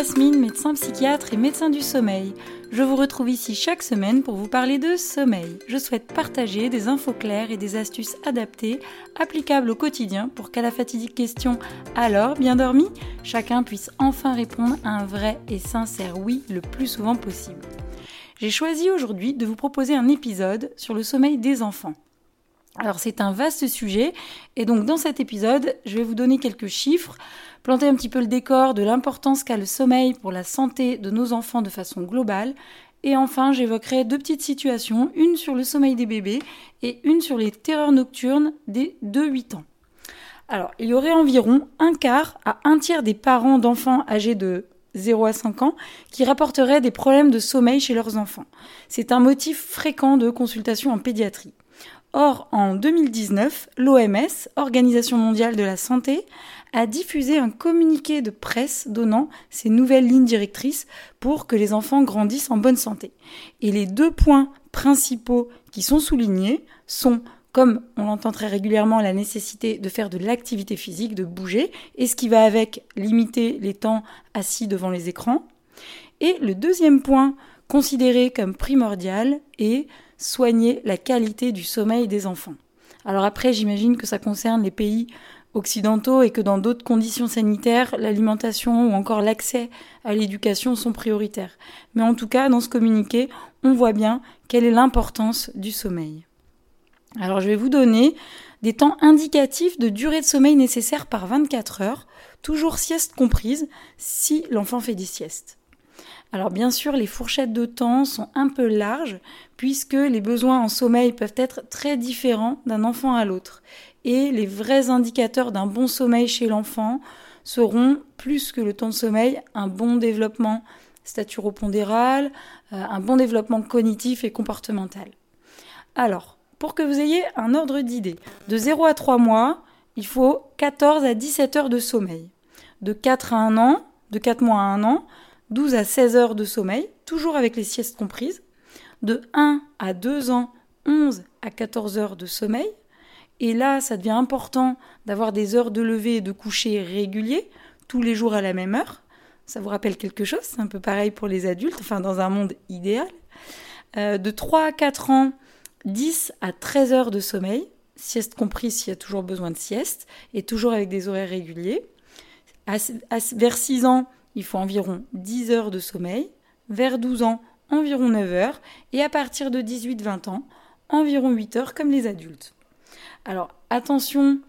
Yasmine, médecin psychiatre et médecin du sommeil. Je vous retrouve ici chaque semaine pour vous parler de sommeil. Je souhaite partager des infos claires et des astuces adaptées, applicables au quotidien pour qu'à la fatidique question Alors, bien dormi? chacun puisse enfin répondre à un vrai et sincère oui le plus souvent possible. J'ai choisi aujourd'hui de vous proposer un épisode sur le sommeil des enfants. Alors c'est un vaste sujet et donc dans cet épisode, je vais vous donner quelques chiffres, planter un petit peu le décor de l'importance qu'a le sommeil pour la santé de nos enfants de façon globale et enfin j'évoquerai deux petites situations, une sur le sommeil des bébés et une sur les terreurs nocturnes des 2-8 ans. Alors il y aurait environ un quart à un tiers des parents d'enfants âgés de 0 à 5 ans qui rapporteraient des problèmes de sommeil chez leurs enfants. C'est un motif fréquent de consultation en pédiatrie. Or, en 2019, l'OMS, Organisation mondiale de la santé, a diffusé un communiqué de presse donnant ces nouvelles lignes directrices pour que les enfants grandissent en bonne santé. Et les deux points principaux qui sont soulignés sont, comme on l'entend très régulièrement, la nécessité de faire de l'activité physique, de bouger, et ce qui va avec limiter les temps assis devant les écrans. Et le deuxième point considéré comme primordial est soigner la qualité du sommeil des enfants. Alors après, j'imagine que ça concerne les pays occidentaux et que dans d'autres conditions sanitaires, l'alimentation ou encore l'accès à l'éducation sont prioritaires. Mais en tout cas, dans ce communiqué, on voit bien quelle est l'importance du sommeil. Alors je vais vous donner des temps indicatifs de durée de sommeil nécessaire par 24 heures, toujours sieste comprise, si l'enfant fait des siestes. Alors bien sûr, les fourchettes de temps sont un peu larges puisque les besoins en sommeil peuvent être très différents d'un enfant à l'autre. Et les vrais indicateurs d'un bon sommeil chez l'enfant seront, plus que le temps de sommeil, un bon développement staturopondéral, euh, un bon développement cognitif et comportemental. Alors, pour que vous ayez un ordre d'idée, de 0 à 3 mois, il faut 14 à 17 heures de sommeil. De 4 à 1 an, de 4 mois à 1 an, 12 à 16 heures de sommeil, toujours avec les siestes comprises. De 1 à 2 ans, 11 à 14 heures de sommeil. Et là, ça devient important d'avoir des heures de lever et de coucher réguliers, tous les jours à la même heure. Ça vous rappelle quelque chose? C'est un peu pareil pour les adultes, enfin dans un monde idéal. Euh, de 3 à 4 ans, 10 à 13 heures de sommeil, sieste comprise s'il y a toujours besoin de sieste, et toujours avec des horaires réguliers. vers 6 ans, il faut environ 10 heures de sommeil, vers 12 ans, environ 9 heures, et à partir de 18-20 ans, environ 8 heures comme les adultes. Alors attention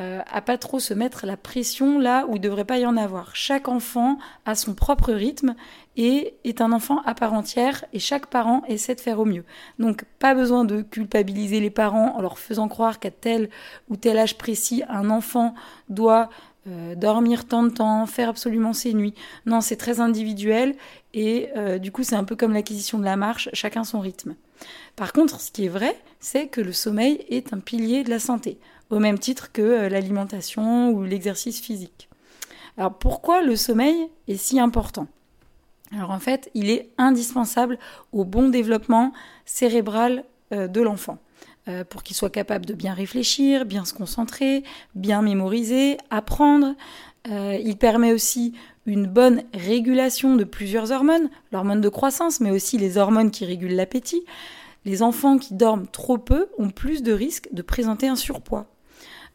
euh, à pas trop se mettre la pression là où il ne devrait pas y en avoir. Chaque enfant a son propre rythme et est un enfant à part entière et chaque parent essaie de faire au mieux. Donc pas besoin de culpabiliser les parents en leur faisant croire qu'à tel ou tel âge précis, un enfant doit euh, dormir tant de temps, faire absolument ses nuits. Non, c'est très individuel et euh, du coup c'est un peu comme l'acquisition de la marche, chacun son rythme. Par contre, ce qui est vrai, c'est que le sommeil est un pilier de la santé, au même titre que euh, l'alimentation ou l'exercice physique. Alors pourquoi le sommeil est si important? Alors en fait, il est indispensable au bon développement cérébral de l'enfant. Euh, pour qu'il soit capable de bien réfléchir, bien se concentrer, bien mémoriser, apprendre. Euh, il permet aussi une bonne régulation de plusieurs hormones, l'hormone de croissance, mais aussi les hormones qui régulent l'appétit. Les enfants qui dorment trop peu ont plus de risques de présenter un surpoids.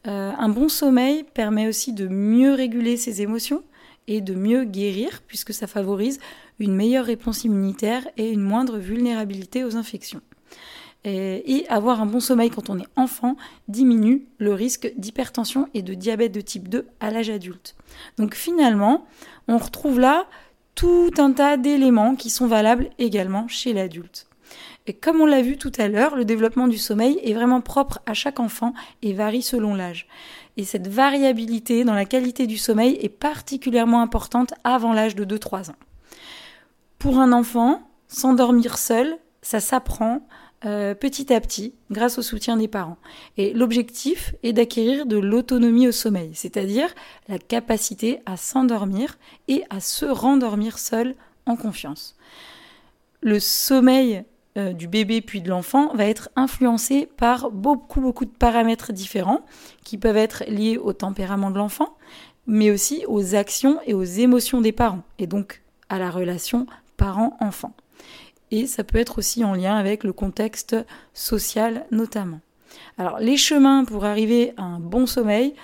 Euh, un bon sommeil permet aussi de mieux réguler ses émotions et de mieux guérir, puisque ça favorise une meilleure réponse immunitaire et une moindre vulnérabilité aux infections. Et, avoir un bon sommeil quand on est enfant diminue le risque d'hypertension et de diabète de type 2 à l'âge adulte. Donc finalement, on retrouve là tout un tas d'éléments qui sont valables également chez l'adulte. Et comme on l'a vu tout à l'heure, le développement du sommeil est vraiment propre à chaque enfant et varie selon l'âge. Et cette variabilité dans la qualité du sommeil est particulièrement importante avant l'âge de 2-3 ans. Pour un enfant, s'endormir seul, ça s'apprend euh, petit à petit grâce au soutien des parents. Et l'objectif est d'acquérir de l'autonomie au sommeil, c'est-à-dire la capacité à s'endormir et à se rendormir seul en confiance. Le sommeil euh, du bébé puis de l'enfant va être influencé par beaucoup beaucoup de paramètres différents qui peuvent être liés au tempérament de l'enfant, mais aussi aux actions et aux émotions des parents, et donc à la relation parent-enfant. Et ça peut être aussi en lien avec le contexte social notamment. Alors les chemins pour arriver à un bon sommeil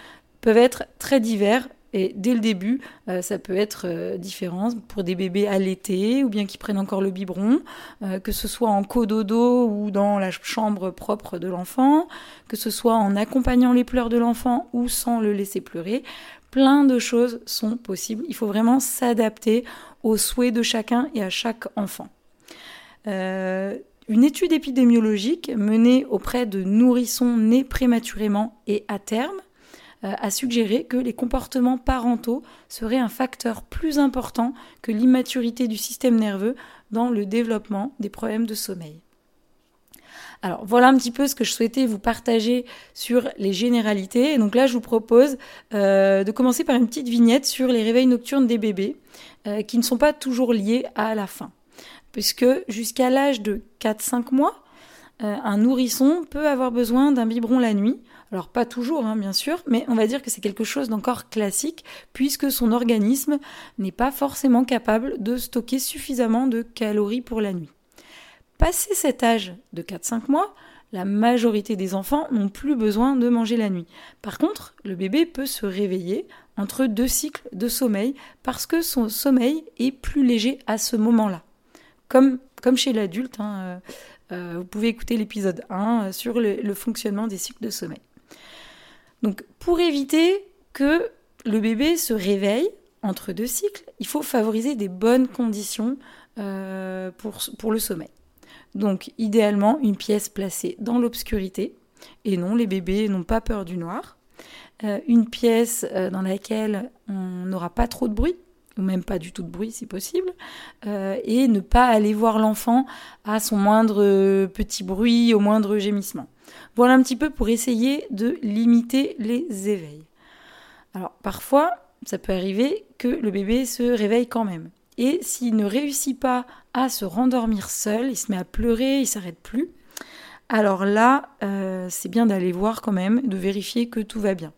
peuvent être très divers et dès le début, euh, ça peut être euh, différent pour des bébés allaités ou bien qui prennent encore le biberon, euh, que ce soit en cododo ou dans la chambre propre de l'enfant, que ce soit en accompagnant les pleurs de l'enfant ou sans le laisser pleurer. Plein de choses sont possibles. Il faut vraiment s'adapter aux souhaits de chacun et à chaque enfant. Une étude épidémiologique menée auprès de nourrissons nés prématurément et à terme euh, a suggéré que les comportements parentaux seraient un facteur plus important que l'immaturité du système nerveux dans le développement des problèmes de sommeil. Alors voilà un petit peu ce que je souhaitais vous partager sur les généralités. Et donc là, je vous propose euh, de commencer par une petite vignette sur les réveils nocturnes des bébés, euh, qui ne sont pas toujours liés à la faim. Puisque jusqu'à l'âge de 4-5 mois, un nourrisson peut avoir besoin d'un biberon la nuit alors pas toujours, hein, bien sûr, mais on va dire que c'est quelque chose d'encore classique, puisque son organisme n'est pas forcément capable de stocker suffisamment de calories pour la nuit. Passé cet âge de 4-5 mois, la majorité des enfants n'ont plus besoin de manger la nuit. Par contre, le bébé peut se réveiller entre deux cycles de sommeil parce que son sommeil est plus léger à ce moment-là. Comme, chez l'adulte, hein, euh, euh, vous pouvez écouter l'épisode 1 sur le fonctionnement des cycles de sommeil. Donc pour éviter que le bébé se réveille entre deux cycles, il faut favoriser des bonnes conditions euh, pour, le sommeil. Donc idéalement une pièce placée dans l'obscurité, et non, les bébés n'ont pas peur du noir. Euh, une pièce euh, dans laquelle on n'aura pas trop de bruit, même pas du tout de bruit si possible, et ne pas aller voir l'enfant à son moindre petit bruit, au moindre gémissement. Voilà un petit peu pour essayer de limiter les éveils. Alors parfois, ça peut arriver que le bébé se réveille quand même. Et s'il ne réussit pas à se rendormir seul, il se met à pleurer, il s'arrête plus. Alors là, euh, c'est bien d'aller voir quand même, de vérifier que tout va bien.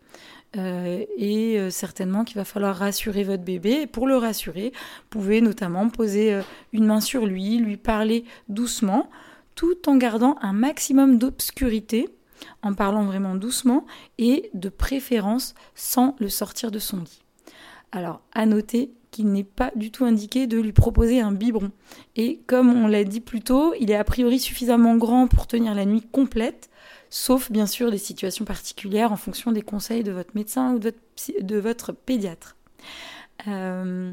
Euh, et euh, certainement qu'il va falloir rassurer votre bébé. Pour le rassurer, vous pouvez notamment poser une main sur lui, lui parler doucement tout en gardant un maximum d'obscurité, en parlant vraiment doucement et de préférence sans le sortir de son lit. Alors, à noter qu'il n'est pas du tout indiqué de lui proposer un biberon. Et comme on l'a dit plus tôt, il est a priori suffisamment grand pour tenir la nuit complète, sauf bien sûr des situations particulières en fonction des conseils de votre médecin ou de votre, pédiatre. Euh,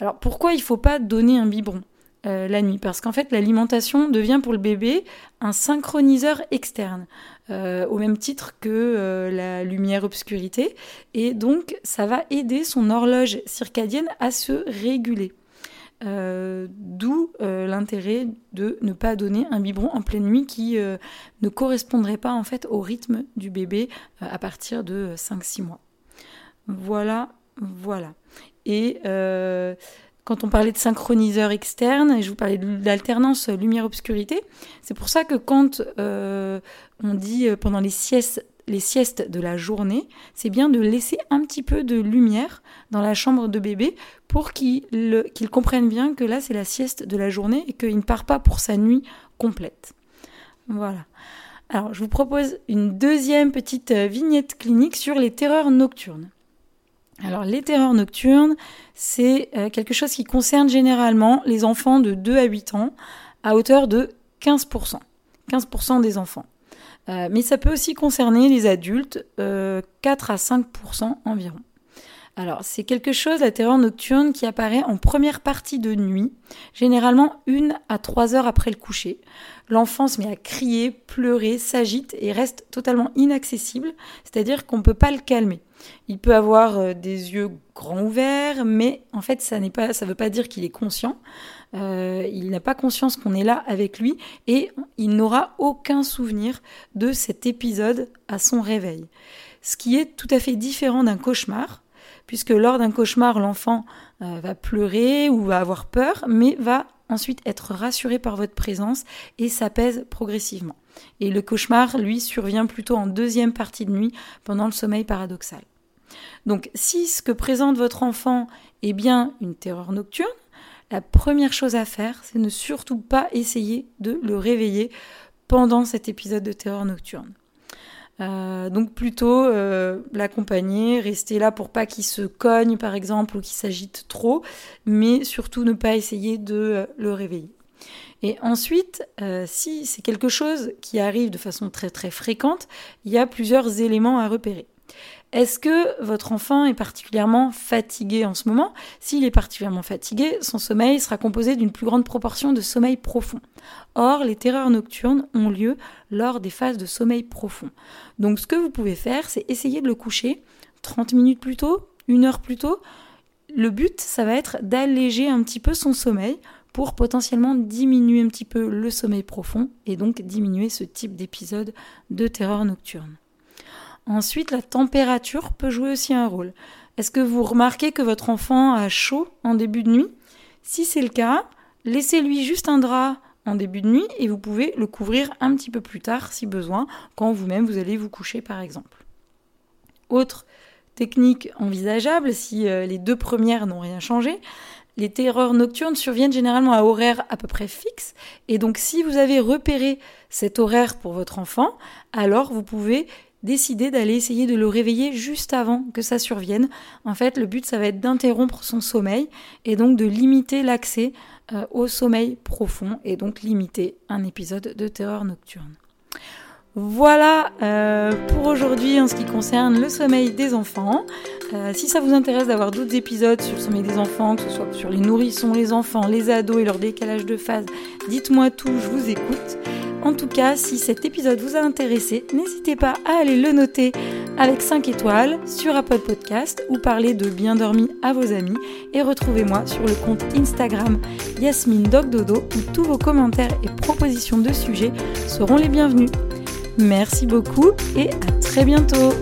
alors pourquoi il ne faut pas donner un biberon euh, la nuit, parce qu'en fait l'alimentation devient pour le bébé un synchroniseur externe, euh, au même titre que la lumière-obscurité, et donc ça va aider son horloge circadienne à se réguler. D'où l'intérêt de ne pas donner un biberon en pleine nuit qui ne correspondrait pas en fait au rythme du bébé à partir de 5-6 mois. Voilà, voilà. Et quand on parlait de synchroniseur externe, je vous parlais de l'alternance lumière-obscurité, c'est pour ça que quand euh, on dit euh, pendant les siestes, les siestes de la journée, c'est bien de laisser un petit peu de lumière dans la chambre de bébé pour qu'il comprenne bien que là c'est la sieste de la journée et qu'il ne part pas pour sa nuit complète. Voilà. Alors je vous propose une deuxième petite euh, vignette clinique sur les terreurs nocturnes. Alors les terreurs nocturnes, c'est euh, quelque chose qui concerne généralement les enfants de 2 à 8 ans à hauteur de 15%. 15% des enfants. Euh, mais ça peut aussi concerner les adultes, 4 euh, à 5% environ. Alors, c'est quelque chose, la terreur nocturne, qui apparaît en première partie de nuit, généralement une à trois heures après le coucher. L'enfant se met à crier, pleurer, s'agite et reste totalement inaccessible, c'est-à-dire qu'on ne peut pas le calmer. Il peut avoir euh, des yeux grands ouverts, mais en fait, ça ne veut pas dire qu'il est conscient. Euh, il n'a pas conscience qu'on est là avec lui et il n'aura aucun souvenir de cet épisode à son réveil. Ce qui est tout à fait différent d'un cauchemar, puisque lors d'un cauchemar, l'enfant euh, va pleurer ou va avoir peur, mais va ensuite être rassuré par votre présence et s'apaise progressivement. Et le cauchemar, lui, survient plutôt en deuxième partie de nuit pendant le sommeil paradoxal. Donc si ce que présente votre enfant est bien une terreur nocturne, la première chose à faire, c'est ne surtout pas essayer de le réveiller pendant cet épisode de terreur nocturne. Euh, donc plutôt euh, l'accompagner, rester là pour pas qu'il se cogne par exemple ou qu'il s'agite trop, mais surtout ne pas essayer de euh, le réveiller. Et ensuite, si c'est quelque chose qui arrive de façon très très fréquente, il y a plusieurs éléments à repérer. Est-ce que votre enfant est particulièrement fatigué en ce moment? S'il est particulièrement fatigué, son sommeil sera composé d'une plus grande proportion de sommeil profond. Or, les terreurs nocturnes ont lieu lors des phases de sommeil profond. Donc ce que vous pouvez faire, c'est essayer de le coucher 30 minutes plus tôt, une heure plus tôt. Le but, ça va être d'alléger un petit peu son sommeil pour potentiellement diminuer un petit peu le sommeil profond et donc diminuer ce type d'épisode de terreur nocturne. Ensuite, la température peut jouer aussi un rôle. Est-ce que vous remarquez que votre enfant a chaud en début de nuit? Si c'est le cas, laissez-lui juste un drap en début de nuit et vous pouvez le couvrir un petit peu plus tard si besoin, quand vous-même vous allez vous coucher par exemple. Autre technique envisageable, si euh, les deux premières n'ont rien changé, les terreurs nocturnes surviennent généralement à horaire à peu près fixe. Et donc si vous avez repéré cet horaire pour votre enfant, alors vous pouvez décider d'aller essayer de le réveiller juste avant que ça survienne. En fait, le but, ça va être d'interrompre son sommeil et donc de limiter l'accès euh, au sommeil profond et donc limiter un épisode de terreur nocturne. Voilà euh, pour aujourd'hui en ce qui concerne le sommeil des enfants. Euh, si ça vous intéresse d'avoir d'autres épisodes sur le sommeil des enfants, que ce soit sur les nourrissons, les enfants, les ados et leur décalage de phase, dites-moi tout, je vous écoute. En tout cas, si cet épisode vous a intéressé, n'hésitez pas à aller le noter avec 5 étoiles sur Apple Podcast ou parler de bien dormi à vos amis et retrouvez-moi sur le compte Instagram Yasmine Dogdodo où tous vos commentaires et propositions de sujets seront les bienvenus. Merci beaucoup et à très bientôt